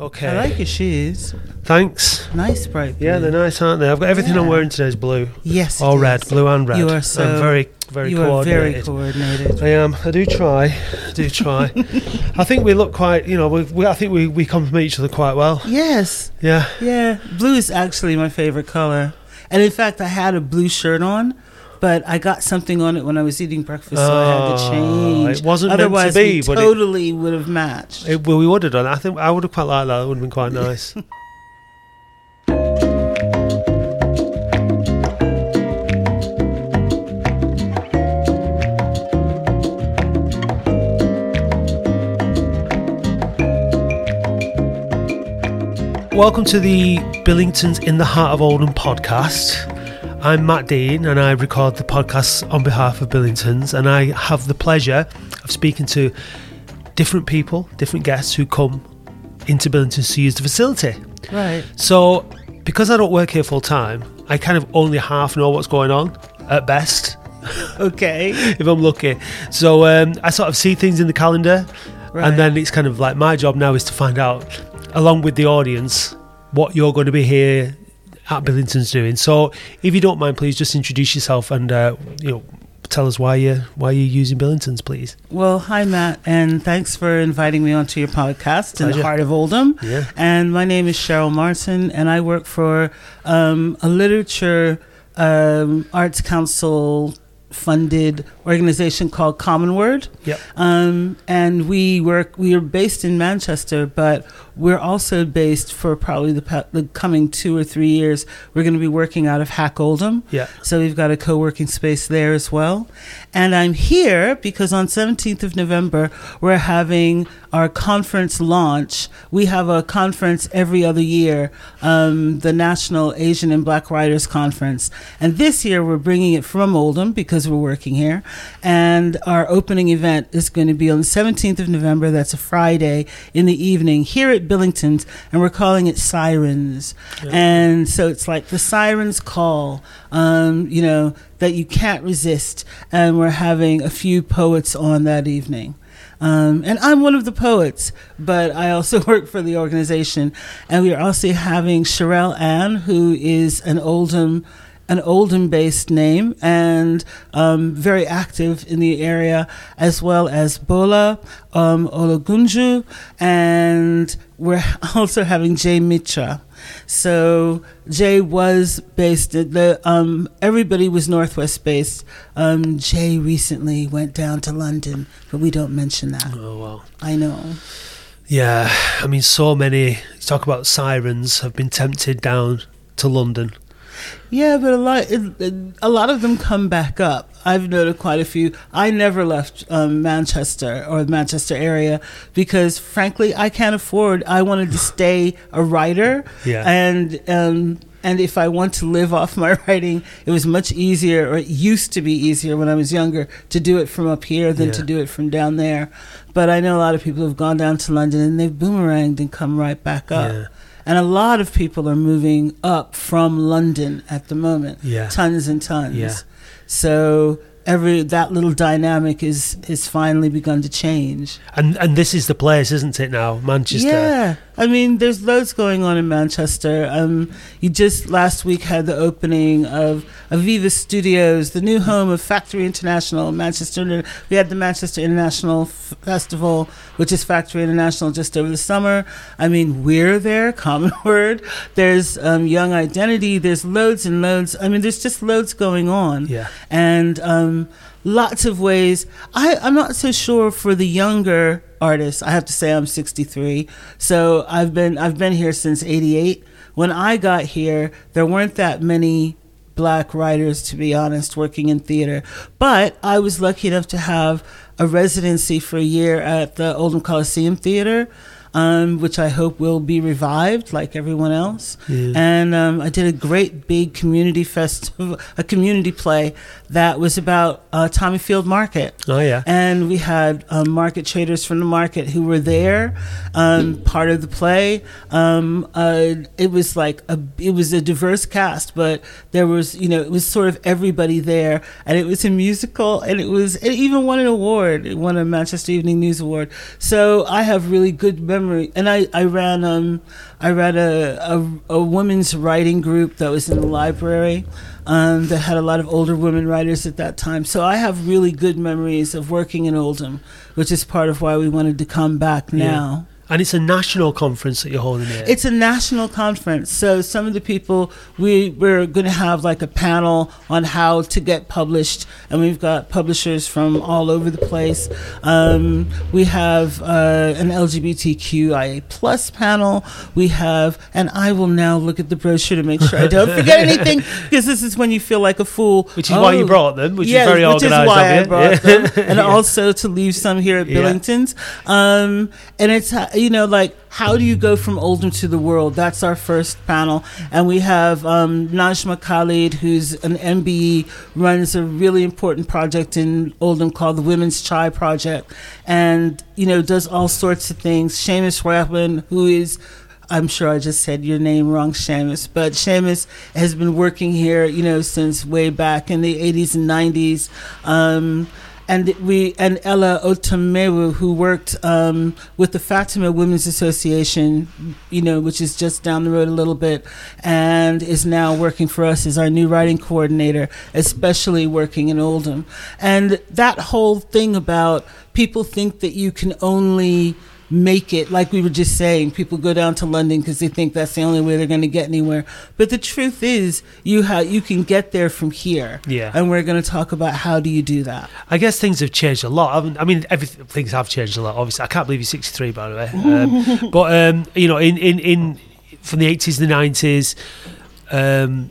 Okay. I like your shoes. Thanks. Nice bright blue. Yeah, they're nice, aren't they? I've got everything I'm wearing today is blue Yes. or it red, is. blue and red. You are I'm so- very, very coordinated. you are very coordinated. coordinated. I am. I do try. I do try. I think we look quite. You know, we, we, I think we we complement each other quite well. Yes. Yeah. Yeah. Blue is actually my favorite color. And in fact, I had a blue shirt on, but I got something on it when I was eating breakfast, so I had to Oh, change. it wasn't meant to Otherwise, be, we but it- totally would have matched. It, well, we would have done. I think I would have quite liked that. It would have been quite nice. Welcome to the Billingtons in the Heart of Oldham podcast. I'm Matt Dean and I record the podcast on behalf of Billingtons and I have the pleasure of speaking to different people, different guests who come into Billingtons to use the facility. right. So, because I don't work here full time, I kind of only half know what's going on at best, Okay. if I'm lucky. So, um, I sort of see things in the calendar, Right. and then it's kind of like my job now is to find out, along with the audience, what you're going to be here at Billingtons doing. So, if you don't mind, please just introduce yourself and uh, you know tell us why you why you're using Billingtons, please. Well, hi, Matt, and thanks for inviting me onto your podcast in the heart of Oldham. Yeah. And my name is Cheryl Martin, and I work for um, a literature um, arts council funded organization called Commonword. Yep. Um, and we work. We are based in Manchester, but we're also based for probably the, the coming two or three years. We're going to be working out of Hack Oldham. Yeah. So we've got a co-working space there as well. And I'm here because on 17th of November we're having our conference launch. We have a conference every other year, um, the National Asian and Black Writers Conference. And this year we're bringing it from Oldham because we're working here. And our opening event is going to be on the 17th of November. That's a Friday in the evening here at Billington's, and we're calling it Sirens. And so it's like the sirens call, um, you know, that you can't resist. And we're having a few poets on that evening. Um, and I'm one of the poets, but I also work for the organization. And we are also having Sherelle Ann, who is an Oldham an Oldham based name and um, very active in the area, as well as Bola um, Ologunju, and we're also having Jay Mitra. So Jay was based at the um, everybody was Northwest based. Um, Jay recently went down to London, but we don't mention that. Oh well. I know. Yeah, I mean, so many. Talk about sirens have been tempted down to London. Yeah, but a lot, it, a lot of them come back up. I've noted quite a few. I never left um, Manchester or the Manchester area because, frankly, I can't afford. I wanted to stay a writer, Yeah. and um, and if I want to live off my writing, it was much easier, or it used to be easier when I was younger, to do it from up here than Yeah. to do it from down there. But I know a lot of people have gone down to London and they've boomeranged and come right back up. Yeah. And a lot of people are moving up from London at the moment. Yeah. Tons and tons. Yeah. So every that little dynamic is is finally begun to change. And and this is the place, isn't it? Now Manchester. Yeah. I mean, there's loads going on in Manchester. Um, you just last week had the opening of Aviva Studios, the new home of Factory International, Manchester. We had the Manchester International Festival, which is Factory International, just over the summer. I mean, we're there, common word. There's um, Young Identity. There's loads and loads. I mean, there's just loads going on Yeah. and um, lots of ways. I, I'm not so sure for the younger artists. I have to say I'm 63, so I've been I've been here since '88. When I got here, there weren't that many black writers, to be honest, working in theater. But I was lucky enough to have a residency for a year at the Oldham Coliseum Theater. Um, which I hope will be revived like everyone else. Yeah. And um, I did a great big community festival, a community play that was about uh, Tommyfield Market. Oh yeah. And we had um, market traders from the market who were there, um, part of the play. Um, uh, it was like a, it was a diverse cast, but there was, you know, it was sort of everybody there, and it was a musical, and it was, it even won an award. It won a Manchester Evening News Award. So I have really good memories memory, and I I ran um I ran a a, a women's writing group that was in the library. Um, that had a lot of older women writers at that time. So I have really good memories of working in Oldham, which is part of why we wanted to come back now. And it's a national conference that you're holding here. It's a national conference. So some of the people we we're going to have like a panel on how to get published, and we've got publishers from all over the place. Um, we have uh, an LGBTQIA plus panel. We have, and I will now look at the brochure to make sure I don't forget anything because this is when you feel like a fool. which is why you Oh, brought them, which yeah, is very which is why of I brought Yeah. them, and Yeah. also to leave some here at. Billington's. Um, and it's uh, you know like how do you go from Oldham to the world? That's our first panel, and we have um, Najma Khalid, who's an MBE, runs a really important project in Oldham called the Women's Chai Project, and you know does all sorts of things. Seamus Rapman, who is I'm sure I just said your name wrong, Seamus, but Seamus has been working here, you know, since way back in the 80s and 90s. Um, and we and Ella Otamewu, who worked um, with the Fatima Women's Association, you know, which is just down the road a little bit, and is now working for us as our new writing coordinator, especially working in Oldham. And that whole thing about people think that you can only make it like we were just saying people go down to london because they think that's the only way they're going to get anywhere but the truth is you ha- you can get there from here Yeah. and we're going to talk about how do you do that I guess things have changed a lot. I mean, I mean everything, things have changed a lot. Obviously, I can't believe you're 63, by the way. Um, but um, you know, in, in in from the 80s, the 90s, um,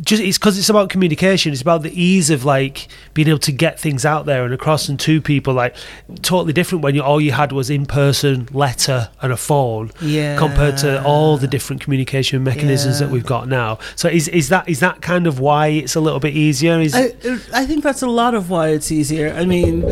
just it's because it's about communication. It's about the ease of like being able to get things out there and across and to people. Like totally different when you all you had was in person, letter, and a phone. yeah compared to all the different communication mechanisms that we've got now. So is is that is that kind of why it's a little bit easier? Is I, I think that's a lot of why it's easier. I mean,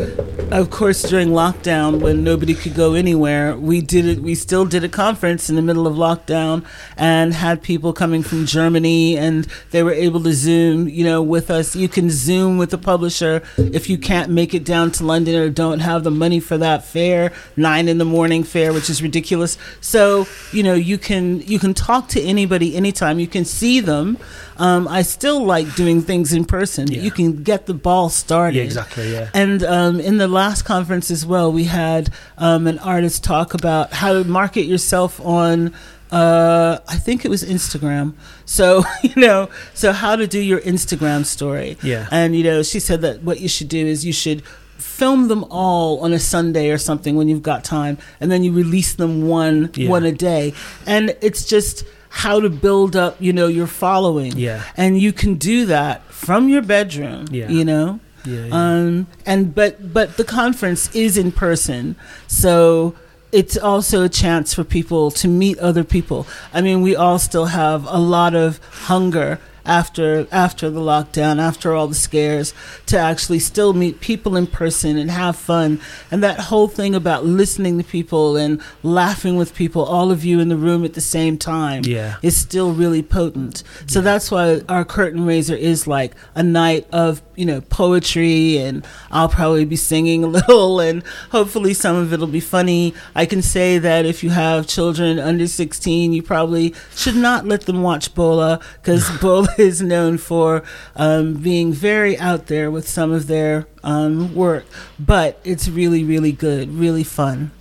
of course, during lockdown, when nobody could go anywhere, we did it. We still did a conference in the middle of lockdown and had people coming from Germany, and they were able to Zoom, you know, with us. You can Zoom with the publisher if you can't make it down to London or don't have the money for that fare, nine in the morning fare, which is ridiculous. So you know, you can you can talk to anybody anytime. You can see them. Um, I still like doing things in person. Yeah. You can get the ball started. yeah, exactly. Yeah. And um, in the last conference as well, we had um, an artist talk about how to market yourself on. Uh, I think it was Instagram. So you know, so how to do your Instagram story. Yeah. And you know, she said that what you should do is you should film them all on a Sunday or something when you've got time, and then you release them one Yeah. one a day. And it's just how to build up, you know, your following. Yeah. And you can do that from your bedroom. Yeah. You know. Yeah. yeah. Um, and but but the conference is in person, so it's also a chance for people to meet other people. I mean, we all still have a lot of hunger after after the lockdown, after all the scares, to actually still meet people in person and have fun. And that whole thing about listening to people and laughing with people, all of you in the room at the same time, Yeah. is still really potent. So that's why our curtain raiser is like a night of, you know, poetry and I'll probably be singing a little and hopefully some of it'll be funny. I can say that if you have children under 16, you probably should not let them watch Bola because Bola is known for um, being very out there with some of their um, work. But it's really, really good, really fun.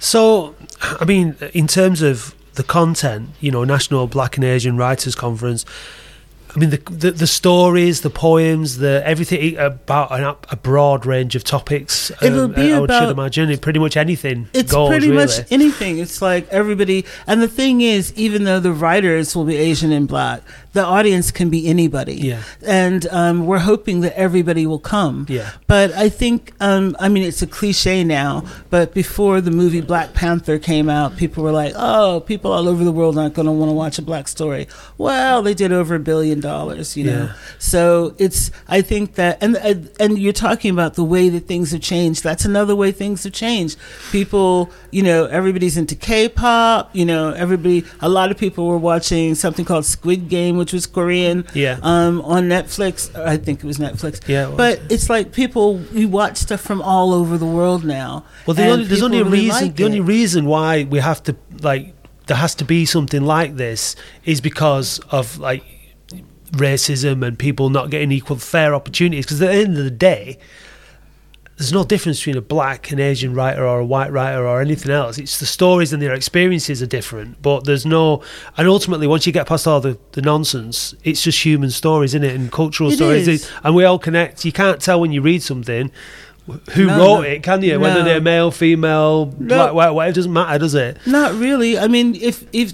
So, I mean, in terms of the content, you know, National Black and Asian Writers Conference. I mean, the the, the stories, the poems, the everything about an, a broad range of topics. It'll um, be I about- should imagine it pretty much anything. It's goes, pretty really. much anything. It's like everybody. And the thing is, even though the writers will be Asian and black, the audience can be anybody. Yeah. And um, we're hoping that everybody will come. Yeah. But I think, um, I mean, it's a cliche now, but before the movie Black Panther came out, people were like, oh, people all over the world aren't going to want to watch a black story. Well, they did over a billion dollars. You know, Yeah. so it's I think that and and- you're talking about the way that things have changed. That's another way things have changed. People, you know, everybody's into K-pop. You know, everybody. A lot of people were watching something called Squid Game, which was Korean. Yeah. Um, on Netflix, I think it was Netflix. Yeah, it was. But it's like people we watch stuff from all over the world now. Well, the only, there's only a really reason. like the only reason why we have to like there has to be something like this is because of like racism and people not getting equal fair opportunities. Because at the end of the day, there's no difference between a black and Asian writer or a white writer or anything else. It's the stories and their experiences are different, but there's no. And ultimately, once you get past all the, the nonsense, it's just human stories, isn't it? And cultural It stories, is. and we all connect. You can't tell when you read something who No, wrote no. it, can you? Whether they're male, female, black, white, whatever, it doesn't matter, does it? Not really. I mean, if if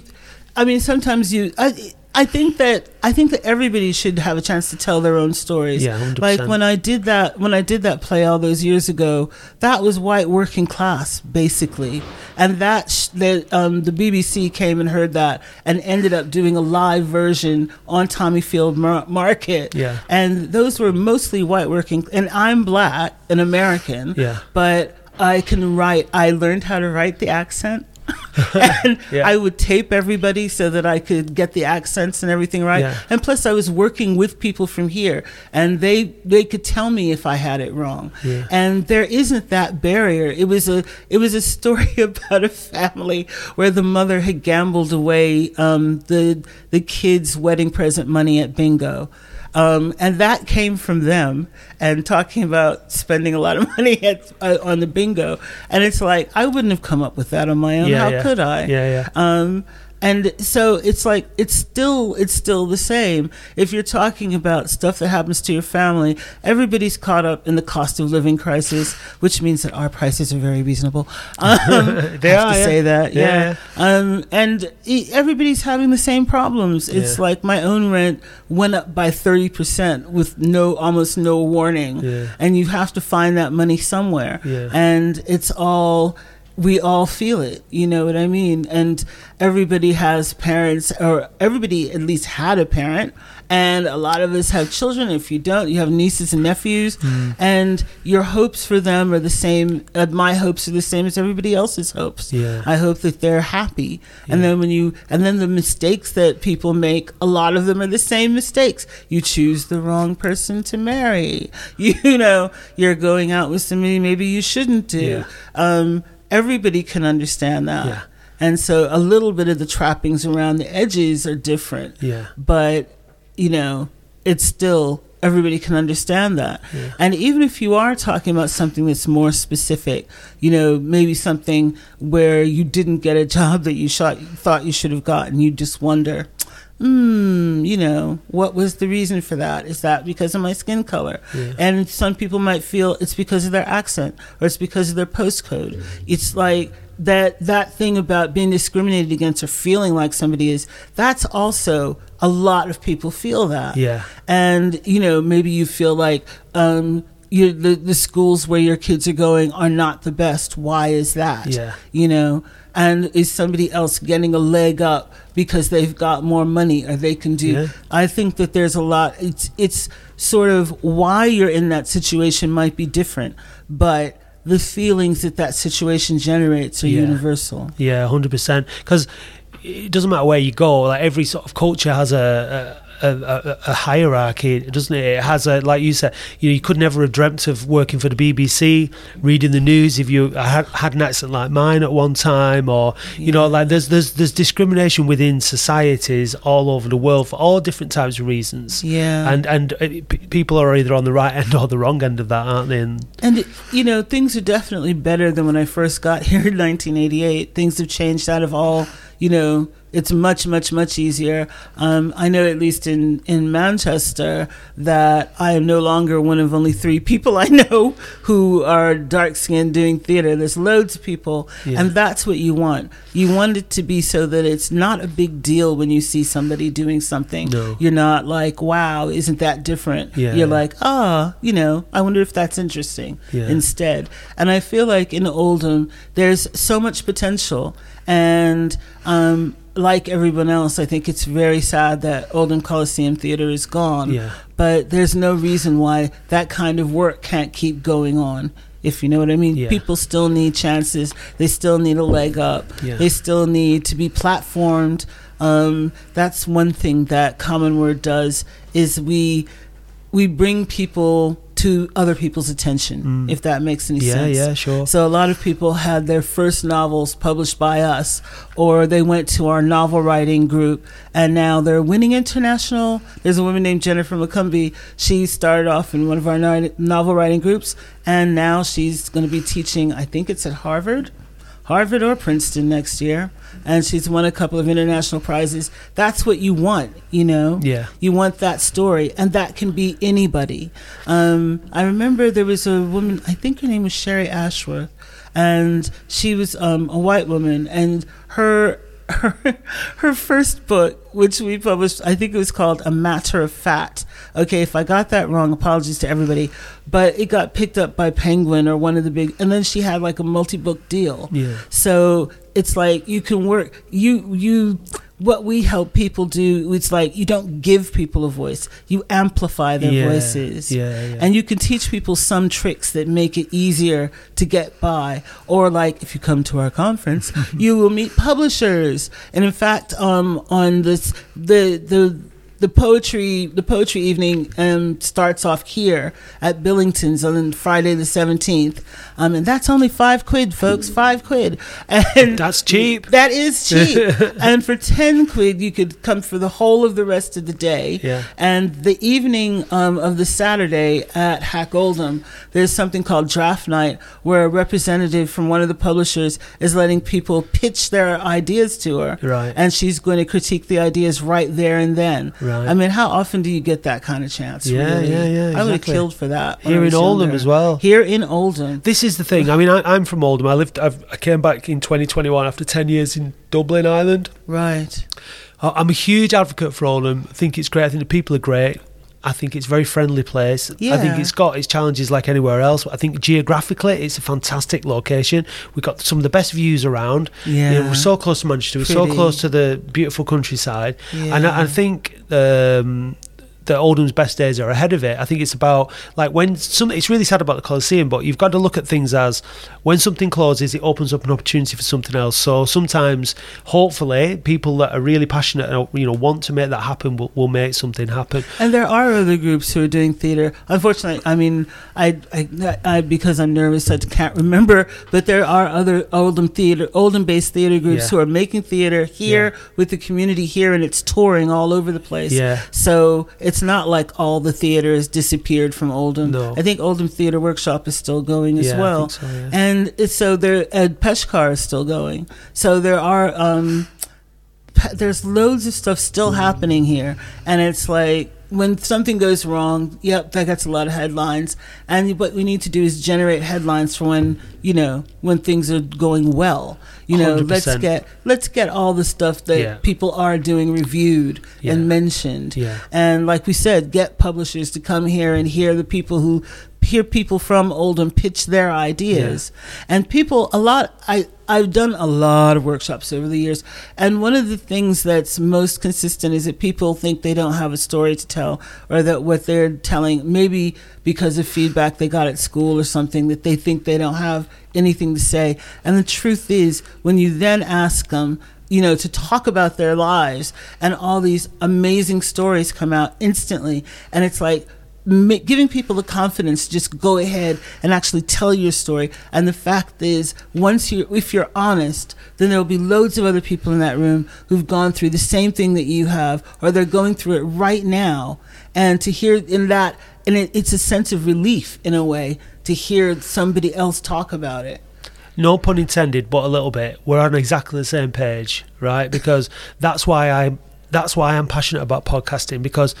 I mean, sometimes you. I, I think that I think that everybody should have a chance to tell their own stories. Yeah, 100%. Like when I did that when I did that play all those years ago, that was white working class basically, and that sh- that um, the BBC came and heard that and ended up doing a live version on Tommyfield Mar- Market. Yeah. and those were mostly white working, and I'm black, an American. Yeah. but I can write. I learned how to write the accent. and Yeah. I would tape everybody so that I could get the accents and everything right. Yeah. And plus, I was working with people from here, and they they could tell me if I had it wrong. Yeah. And there isn't that barrier. It was a it was a story about a family where the mother had gambled away um, the the kids' wedding present money at bingo. Um, and that came from them and talking about spending a lot of money at, uh, on the bingo. And it's like, I wouldn't have come up with that on my own. Yeah, How yeah. could I? Yeah, yeah. Um, and so it's like it's still it's still the same. If you're talking about stuff that happens to your family, everybody's caught up in the cost of living crisis, which means that our prices are very reasonable. Um, They have are, to yeah. say that, Yeah, yeah. Um, and e- everybody's having the same problems. It's Yeah. like my own rent went up by thirty percent with no almost no warning, and you have to find that money somewhere and it's all we all feel it you know what i mean? And everybody has parents or everybody at least had a parent and a lot of us have children. If you don't you have nieces and nephews and your hopes for them are the same uh, my hopes are the same as everybody else's hopes. Yeah. i hope that they're happy. And then when you and then the mistakes that people make a lot of them are the same mistakes. You choose the wrong person to marry. You know you're going out with somebody maybe you shouldn't do. Yeah. um, everybody can understand that Yeah. and so a little bit of the trappings around the edges are different Yeah. but you know it's still everybody can understand that Yeah. and even if you are talking about something that's more specific you know maybe something where you didn't get a job that you shot, thought you should have gotten you just wonder hmm you know what was the reason for that? Is that because of my skin color? Yeah. and some people might feel it's because of their accent or it's because of their postcode. It's like that that thing about being discriminated against or feeling like somebody is that's also a lot of people feel that. Yeah. and you know maybe you feel like um you the, the schools where your kids are going are not the best. Why is that? Yeah. you know and is somebody else getting a leg up because they've got more money or they can do Yeah. i think that there's a lot it's it's sort of why you're in that situation might be different but the feelings that that situation generates are Yeah. universal Yeah, hundred percent. Because it doesn't matter where you go. Like every sort of culture has a. a a, a, hierarchy, doesn't it? It has a, like you said, you know, you could never have dreamt of working for the BBC, reading the news if you had, had an accent like mine at one time, or you know, like there's there's there's discrimination within societies all over the world for all different types of reasons. Yeah. and and uh, p- people are either on the right end or the wrong end of that, aren't they? And And it- you know, things are definitely better than when I first got here in 1988. Things have changed out of all. You know, it's much, much, much easier. Um, I know, at least in in Manchester, that I am no longer one of only three people I know who are dark skinned doing theater. There's loads of people, Yeah. and that's what you want. You want it to be so that it's not a big deal when you see somebody doing something. No. You're not like, "Wow, isn't that different?" Yeah. You're like, "Ah, you know, I wonder if that's interesting." Yeah. instead. And I feel like in Oldham, there's so much potential. And um, like everyone else, I think it's very sad that Oldham Coliseum Theater is gone. Yeah. But there's no reason why that kind of work can't keep going on. If you know what I mean, Yeah. people still need chances. They still need a leg up. Yeah. They still need to be platformed. Um, that's one thing that Commonword does is we we bring people to other people's attention. Mm. If that makes any Yeah, sense. yeah, yeah, sure. So a lot of people had their first novels published by us, or they went to our novel writing group, and now they're winning international. There's a woman named Jennifer Makumbi. She started off in one of our novel writing groups, and now she's going to be teaching. I think it's at Harvard, Harvard or Princeton next year, and she's won a couple of international prizes. That's what you want, you know. Yeah. You want that story, and that can be anybody. Um, I remember there was a woman, I think her name was Sherry Ashworth, and she was um, a white woman, and her. Her, her first book, which we published, I think it was called A Matter of Fact. Okay, if I got that wrong, apologies to everybody. But it got picked up by Penguin or one of the big, and then she had like a multi book deal. Yeah. So it's like you can work you you what we help people do it's like you don't give people a voice you amplify their Yeah, voices. yeah, yeah. and you can teach people some tricks that make it easier to get by. Or like if you come to our conference you will meet publishers. And in fact um on this the the the poetry the poetry evening um, starts off here at Billington's on Friday the seventeenth, um, and that's only five quid, folks. Five quid, and That's cheap. That is cheap. and for ten quid, you could come for the whole of the rest of the day. Yeah. And the evening um, of the Saturday at Hack Oldham, there's something called Draft Night, where a representative from one of the publishers is letting people pitch their ideas to her, Right. and she's going to critique the ideas right there and then. Right. I mean, how often do you get that kind of chance? Yeah, really? yeah, yeah, I would have killed for that. Here in Oldham as well. Here in Oldham. This is the thing. I mean, I, I'm from Oldham. I lived. I've, I came back in 2021 after 10 years in Dublin, Ireland. Right. I'm a huge advocate for Oldham. I think it's great. I think the people are great. I think it's a very friendly place. I think it's got its challenges like anywhere else. I think geographically, it's a fantastic location. We've got some of the best views around. You know, Yeah. we're so close to Manchester. We're so close to the beautiful countryside. And I, I think um, that Oldham's best days are ahead of it. I think it's about like when some. It's really sad about the Coliseum, but you've got to look at things as when something closes, it opens up an opportunity for something else. So sometimes, hopefully, people that are really passionate and you know want to make that happen will, will make something happen. And there are other groups who are doing theater. Unfortunately, I mean, I, I, I because I'm nervous, I can't remember. But there are other Oldham theater, Oldham-based theater groups Yeah. who are making theater here Yeah. with the community here, and it's touring all over the place. Yeah. So it's not like all the theaters disappeared from Oldham. No. I think Oldham Theater Workshop is still going as Yeah, well. so, yeah. And it's, so there, Ed Peshkar is still going. So there are. Um, there's loads of stuff still Mm. happening here and it's like when something goes wrong yep that gets a lot of headlines and what we need to do is generate headlines for when you know when things are going well you know let us get let's get all the stuff that Yeah. people are doing reviewed Yeah. and mentioned Yeah. and like we said get publishers to come here and hear the people who hear people from Oldham pitch their ideas. And people a lot I I've done a lot of workshops over the years. And one of the things that's most consistent is that people think they don't have a story to tell or that what they're telling maybe because of feedback they got at school or something that they think they don't have anything to say. And the truth is when you then ask them you know, to talk about their lives, and all these amazing stories come out instantly. And it's like giving people the confidence to just go ahead and actually tell your story. And the fact is, once you, if you're honest, then there will be loads of other people in that room who've gone through the same thing that you have, or they're going through it right now. And to hear in that, and it, it's a sense of relief in a way to hear somebody else talk about it. no pun intended, but a little bit. We're on exactly the same page, right? Because that's why I that's why I'm passionate about podcasting because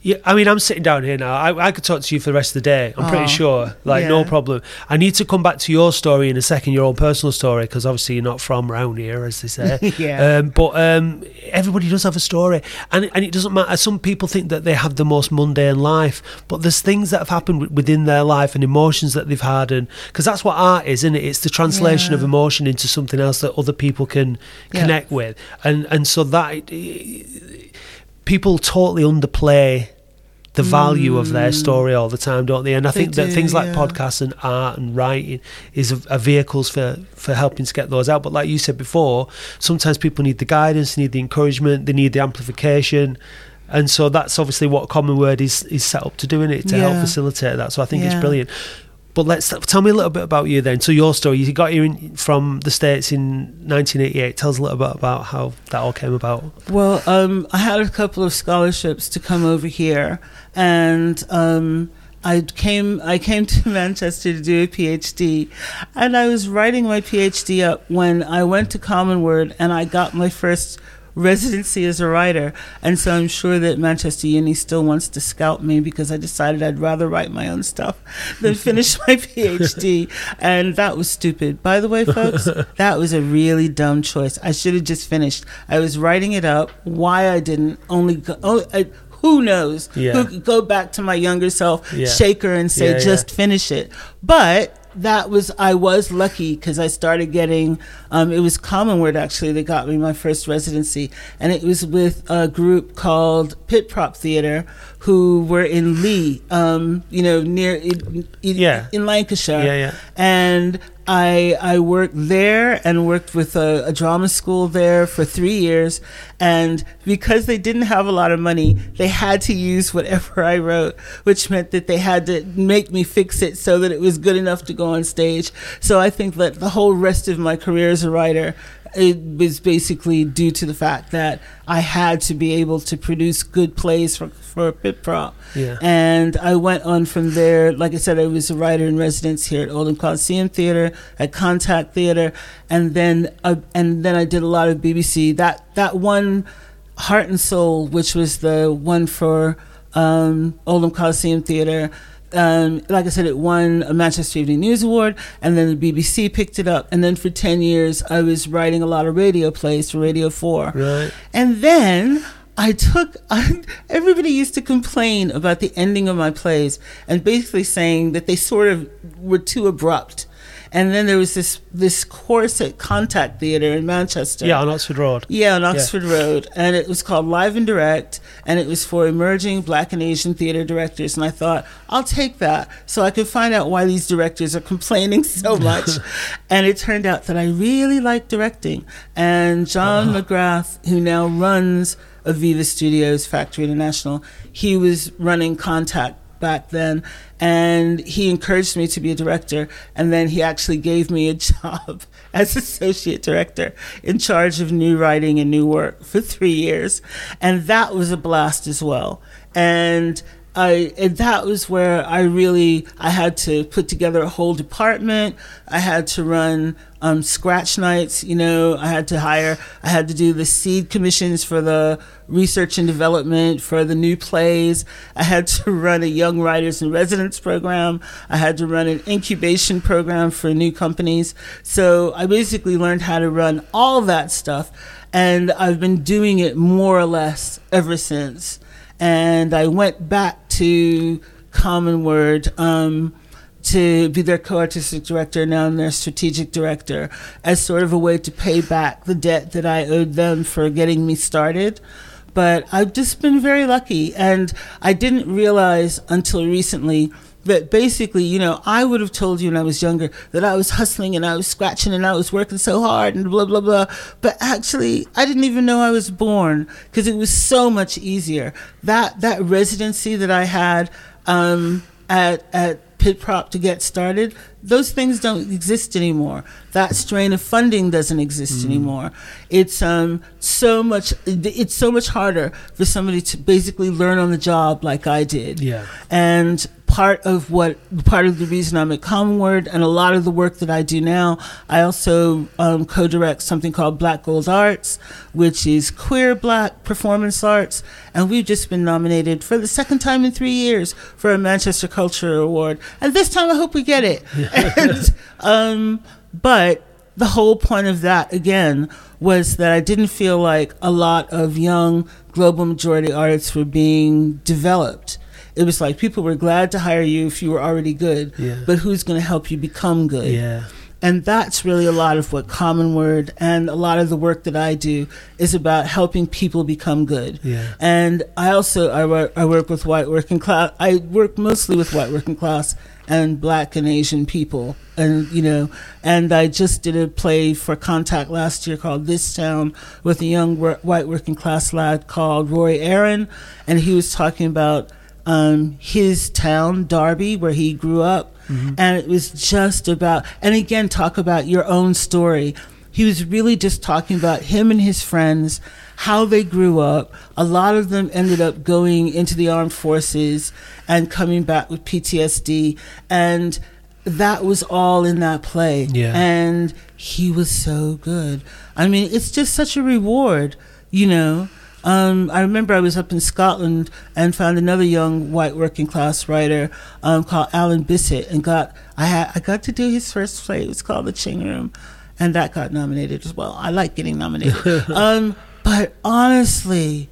Yeah, I mean, I'm sitting down here now. I, I could talk to you for the rest of the day. I'm pretty sure. Like, no problem. I need to come back to your story in a second, your own personal story, because obviously you're not from around here, as they say. Yeah. Um, but um, everybody does have a story, and and it doesn't matter. Some people think that they have the most mundane life, but there's things that have happened wi- within their life and emotions that they've had, and because that's what art is, isn't it? It's the translation of emotion into something else that other people can Yeah. connect with, and and so that people totally underplay the value of their story all the time, don't they? And I Mm. They think that do, things like yeah. podcasts and art and writing is a, are vehicles for for helping to get those out. But like you said before, sometimes people need the guidance, need the encouragement, they need the amplification. And so that's obviously what Commonword is is set up to do in it to help facilitate that. So I think it's brilliant. But let's tell me a little bit about you then. So your story, you got here in, from the states in 1988. Tell us a little bit about how that all came about. Well, um, I had a couple of scholarships to come over here, and um, I came. I came to Manchester to do a PhD, and I was writing my PhD up when I went to Commonword, and I got my first residency as a writer. And so I'm sure that Manchester Uni still wants to scout me because I decided I'd rather write my own stuff than finish my PhD. And that was stupid. By the way, folks, that was a really dumb choice. I should have just finished. I was writing it up. Why I didn't only go, oh, I, who knows? Yeah. Who could go back to my younger self, Yeah. shake her and say, Yeah, just finish it. But that was I was lucky because I started getting um, it was Commonword actually that got me my first residency, and it was with a group called Pit Prop Theater, who were in Leigh, um, you know, near in, in, Yeah. in Lancashire, Yeah, yeah. and I I worked there and worked with a, a drama school there for three years, and because they didn't have a lot of money, they had to use whatever I wrote, which meant that they had to make me fix it so that it was good enough to go on stage. So I think that the whole rest of my career as a writer. It was basically due to the fact that I had to be able to produce good plays for, for Pit Prop. Yeah. And I went on from there. Like I said, I was a writer in residence here at Oldham Coliseum Theater, at Contact Theater, and then uh, and then I did a lot of BBC. That that one, Heart and Soul, which was the one for um, Oldham Coliseum Theater. Um, like I said, it won a Manchester Evening News Award, and then the BBC picked it up. And then for ten years, I was writing a lot of radio plays for Radio Four. Right. And then I took, everybody used to complain about the ending of my plays and basically saying that they sort of were too abrupt. And then there was this this course at Contact Theatre in Manchester. Yeah, on Oxford Road. Yeah, on Oxford Road. And it was called Live and Direct, and it was for emerging black and Asian theater directors. And I thought, I'll take that so I could find out why these directors are complaining so much. and it turned out that I really like directing. And John ah. McGrath, who now runs Aviva Studios Factory International, he was running Contact back then and he encouraged me to be a director and then he actually gave me a job as associate director in charge of new writing and new work for three years and that was a blast as well. And I, and that was where I really I had to put together a whole department. I had to run um, scratch nights. You know, I had to hire. I had to do the seed commissions for the research and development for the new plays. I had to run a young writers in residence program. I had to run an incubation program for new companies. So I basically learned how to run all that stuff, and I've been doing it more or less ever since and I went back to Commonword um, to be their co-artistic director. Now I'm their strategic director, as sort of a way to pay back the debt that I owed them for getting me started. But I've just been very lucky, and I didn't realize until recently that basically, you know, I would have told you when I was younger that I was hustling and I was scratching and I was working so hard and blah, blah, blah. But actually, I didn't even know I was born because it was so much easier. That, that residency that I had um, at, at Pit Prop to get started, those things don't exist anymore. That strain of funding doesn't exist anymore. It's um, so much. It's so much harder for somebody to basically learn on the job like I did. Yeah. And part of what part of the reason I'm at Commonword and a lot of the work that I do now. I also um, co-direct something called Black Gold Arts, which is queer black performance arts, and we've just been nominated for the second time in three years for a Manchester Culture Award, and this time I hope we get it. and, um, but the whole point of that again was that I didn't feel like a lot of young global majority artists were being developed. It was like people were glad to hire you if you were already good, Yeah. but who's going to help you become good? Yeah. And that's really a lot of what Commonword and a lot of the work that I do is about helping people become good. Yeah. And I also I work, I work with white working class. I work mostly with white working class and black and Asian people. And you know, and I just did a play for Contact last year called This Town with a young wor- white working class lad called Roy Aaron, and he was talking about um, his town, Derby, where he grew up. And it was just about, and again, talk about your own story. He was really just talking about him and his friends, how they grew up. A lot of them ended up going into the armed forces and coming back with PTSD. And that was all in that play. Yeah. And he was so good. I mean, it's just such a reward, you know. Um, I remember I was up in Scotland and found another young white working class writer um, called Alan Bissett, and got I had I got to do his first play. It was called The Ching Room, and that got nominated as well. I like getting nominated, um, but honestly,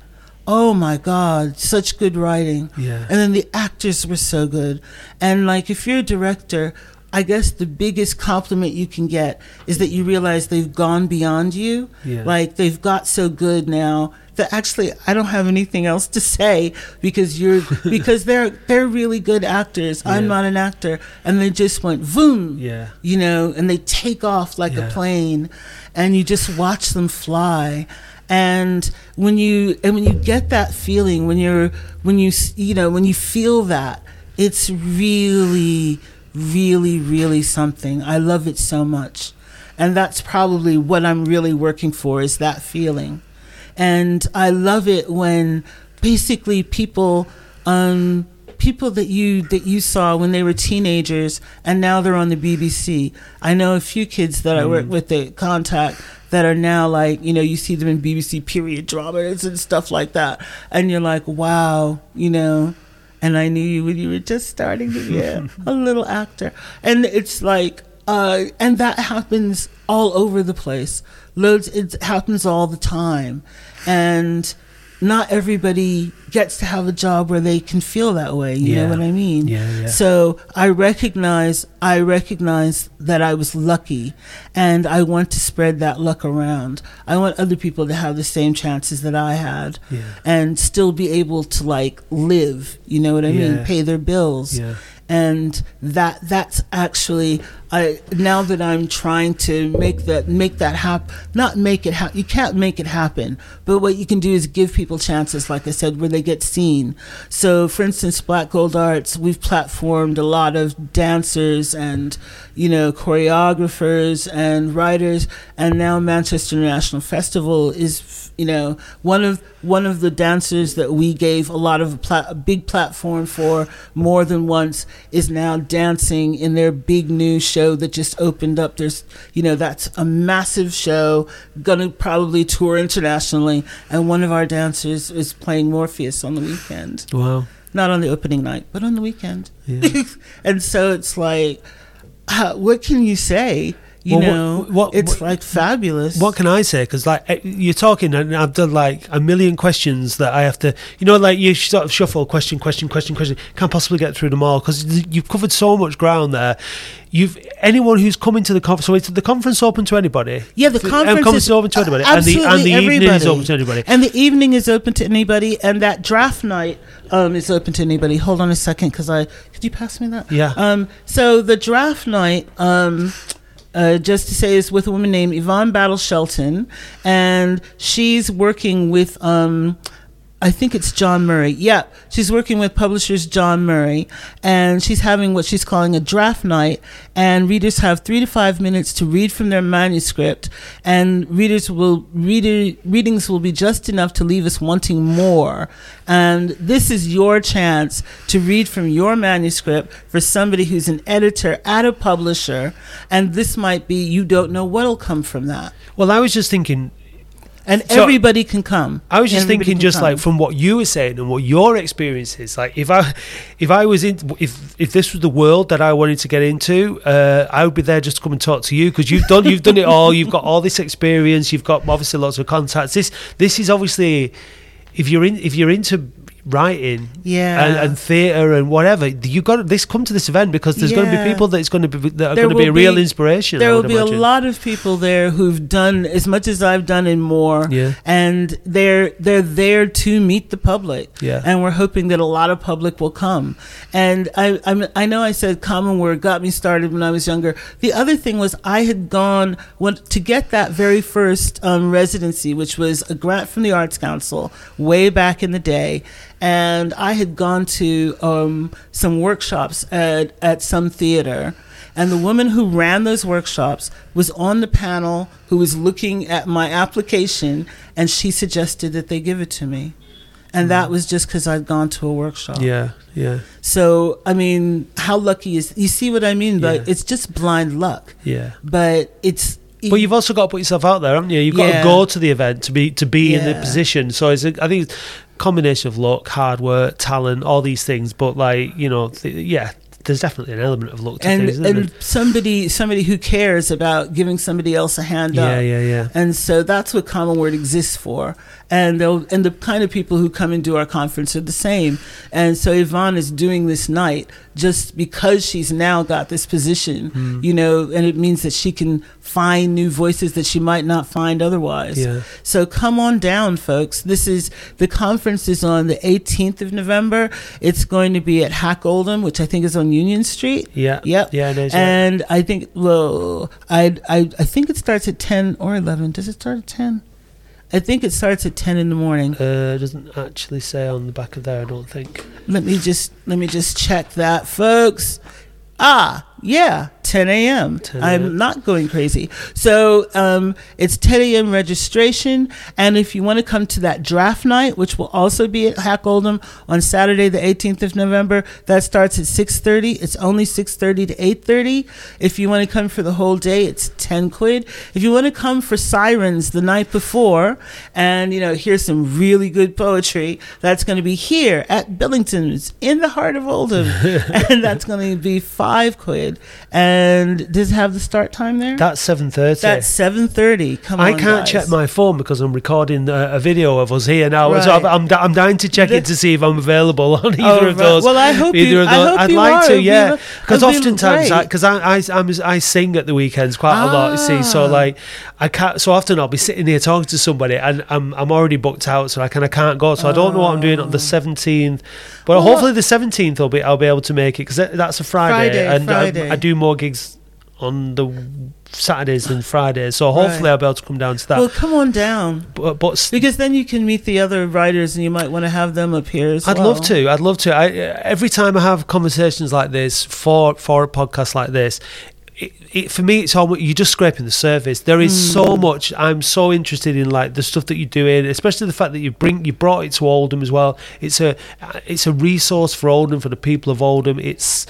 oh my God, such good writing. Yeah. And then the actors were so good. And like if you're a director, I guess the biggest compliment you can get is that you realize they've gone beyond you. Yeah. Like they've got so good now that actually I don't have anything else to say because you're because they're they're really good actors. I'm not an actor and they just went boom. Yeah. You know, and they take off like Yeah. a plane and you just watch them fly. And when you and when you get that feeling when you're when you you know when you feel that it's really really really something. I love it so much. And that's probably what I'm really working for is that feeling. And I love it when basically people um people that you that you saw when they were teenagers and now they're on the BBC. I know a few kids that I work with at Contact that are now like, you know, you see them in BBC period dramas and stuff like that. And you're like, wow, you know, and I knew you when you were just starting to be a, a little actor. And it's like, uh, and that happens all over the place. Loads, it happens all the time. And not everybody gets to have a job where they can feel that way. You Yeah. know what I mean? Yeah, yeah. So I recognize, I recognize that I was lucky and I want to spread that luck around. I want other people to have the same chances that I had Yeah. and still be able to like live, you know what I Yeah. mean? Pay their bills. Yeah. And that that's actually I now that I'm trying to make that make that happen not make it happen you can't make it happen. But what you can do is give people chances like I said where they get seen. So for instance Black Gold Arts we've platformed a lot of dancers and you know choreographers and writers. And now Manchester International Festival is you know one of one of the dancers that we gave a lot of a, a big platform for more than once is now dancing in their big new show that just opened up there's you know that's a massive show gonna probably tour internationally and one of our dancers is playing morpheus on the weekend Wow. not on the opening night but on the weekend Yeah. and so it's like uh, what can you say you Well, what- know what- it's what- like fabulous What can I say? Because like eh, you're talking, and I've done like a million questions that I have to, you know, like you sort of shuffle question, question, question, question. Can't possibly get through them all because you've covered so much ground there. You've anyone who's coming to the conference. So it's the conference open to anybody. Yeah, the Um, conference conference is open to anybody, and the and the evening is open to anybody. And the evening is open to anybody, and that draft night um, is open to anybody. Hold on a second, because I could you pass me that? Yeah. Um, so the draft night, um, uh, just to say, is with a woman named Yvonne Battle Felton, and she's working with. Um, I think it's John Murray. Yeah, she's working with publishers John Murray, and she's having what she's calling a draft night. And readers have three to five minutes to read from their manuscript, and readers will reader readings will be just enough to leave us wanting more. And this is your chance to read from your manuscript for somebody who's an editor at a publisher, and this might be you don't know what'll come from that. Well, I was just thinking. And So- everybody can come. I was just Everybody thinking, just come. like from what you were saying and what your experience is. Like, if I, if I was in, if if this was the world that I wanted to get into, uh, I would be there just to come and talk to you because you've done, you've done it all. You've got all this experience. You've got obviously lots of contacts. This, this is obviously, if you're in, if you're into writing, Yeah. and, and theatre and whatever, you got this. Come to this event because there's going to be people that's going to be that are There going to be a real be- inspiration. There will be imagine. a lot of people there who've done as much as I've done and more. Yeah. And they're they're there to meet the public. Yeah. And we're hoping that a lot of public will come. And I I'm, I know I said Commonword got me started when I was younger. The other thing was I had gone when, to get that very first um, residency, which was a grant from the Arts Council way back in the day. And I had gone to um, some workshops at, at some theater. And the woman who ran those workshops was on the panel who was looking at my application, and she suggested that they give it to me. And that was just because I'd gone to a workshop. Yeah, yeah, So, I mean, how lucky is you see what I mean? But Yeah. it's just blind luck. yeah. But it's But you've also got to put yourself out there, haven't you? You've got Yeah. to go to the event to be to be in the position. So it's I think combination of luck, hard work, talent, all these things. But like you know, th- yeah, there's definitely an element of luck to and things, and somebody somebody who cares about giving somebody else a hand Yeah, up. Yeah, yeah, yeah. And so that's what Commonword exists for. And they'll, and the kind of people who come and do our conference are the same. And so Yvonne is doing this night just because she's now got this position, Hmm. you know, and it means that she can find new voices that she might not find otherwise. Yeah. So come on down, folks. This is the conference is on the 18th of November. It's going to be at Hack Oldham, which I think is on Union Street. Yeah. Yep. Yeah, it is, yeah. And I think well, I I I think it starts at 10 or 11. Does it start at 10? I think it starts at 10 in the morning. Uh, it doesn't actually say on the back of there. I don't think. Let me just let me just check that, folks. Ah, yeah, 10 a.m. 10 I'm not going crazy. So um, it's 10 a.m. registration, and if you want to come to that draft night, which will also be at Hack Oldham on Saturday, the 18th of November, that starts at 6:30. It's only 6:30 to 8:30. If you want to come for the whole day, it's 10 quid. If you want to come for Sirens the night before, and you know hear some really good poetry, that's going to be here at Billington's in the heart of Oldham, and that's going to be five quid. And does it have the start time there? That's seven thirty. That's seven thirty. Come I on, can't guys. check my phone because I'm recording a, a video of us here now. So Right. I'm, I'm, I'm dying to check it to see if I'm available on oh, either Oh, of right. those. Well, I hope either you- of I those. I'd you like are. to, yeah. Because oh, oftentimes, because I, I, I'm, I sing at the weekends quite a lot. You see, so Ah. like I can't. So often I'll be sitting here talking to somebody, and I'm I'm already booked out, so I kind of can't go. So I don't know what I'm doing on the ah. 17th, but Well, hopefully the 17th I'll be I'll be able to make it because that's a Friday, Friday, and uh, Friday. I, I do more gigs on the Saturdays than Fridays. So hopefully Right. I'll be able to come down to that. Well, come on down. but, but Because then you can meet the other writers, and you might want to have them up here as I'd well. love to. I'd love to. I, every time I have conversations like this for for a podcast like this, it, it, for me, it's almost you're just scraping the surface. There is Hmm. so much. I'm so interested in like the stuff that you're doing, especially the fact that you bring you brought it to Oldham as well. It's a it's a resource for Oldham for the people of Oldham. It's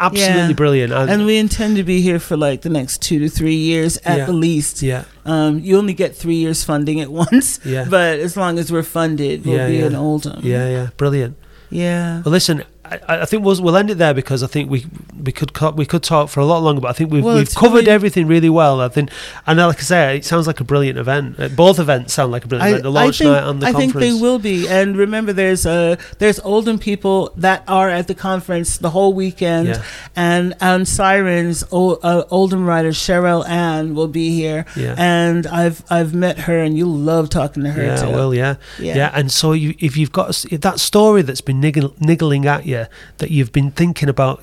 absolutely Yeah. brilliant. And we intend to be here for like the next two to three years at Yeah. the least. yeah, Um, you only get three years funding at once. Yeah. But as long as we're funded, we'll Yeah, be in Oldham. yeah, yeah, brilliant. Yeah. Well, listen, I, I think we'll, we'll end it there because I think we we could co- we could talk for a lot longer, but I think we've Well, we've covered really- everything really well. I think, and like I say, it sounds like a brilliant event. Uh, Both events sound like a brilliant event. The launch think, night and the conference. I conference. think they will be. And remember, there's uh, there's Oldham people that are at the conference the whole weekend, Yeah. and on Sirens, o- uh, Oldham writer Cheryl Ann will be here. Yeah. And I've I've met her, and you'll love talking to her Yeah, too. well, yeah. Yeah. yeah, And so you, if you've got that story that's been niggle, niggling at you, idea that you've been thinking about,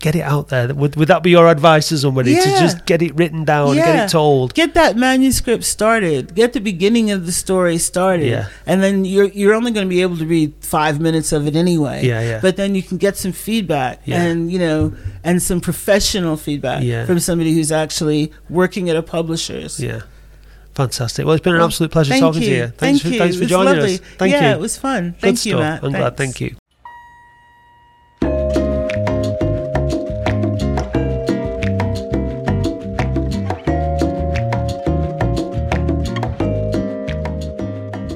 get it out there. Would, would that be your advice to somebody to just get it written down, and get it told? Get that manuscript started. Get the beginning of the story started. Yeah. And then you're you're only going to be able to read five minutes of it anyway. Yeah, yeah. But then you can get some feedback Yeah. and you know and some professional feedback Yeah. from somebody who's actually working at a publisher's. Yeah. Fantastic. Well, it's been an absolute pleasure Thank talking you. to you. Thanks Thank for, you. thanks for joining lovely. us. Thank yeah, you. it was fun. Good Thank you, stuff. Matt. I'm glad. Thank you.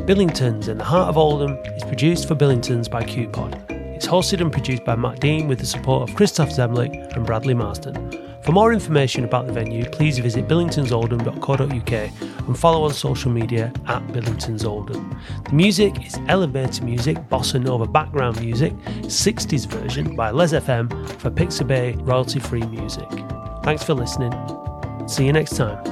Billingtons in the heart of Oldham is produced for Billingtons by KUPOD. It's hosted and produced by Matt Dean with the support of Christoph Zemlich and Bradley Marston. For more information about the venue, please visit billingtonsoldham.co.uk and follow on social media at Billingtons Oldham. The music is elevator music, bossa nova background music, 60s version by Les FM for Pixabay royalty free music. Thanks for listening. See you next time.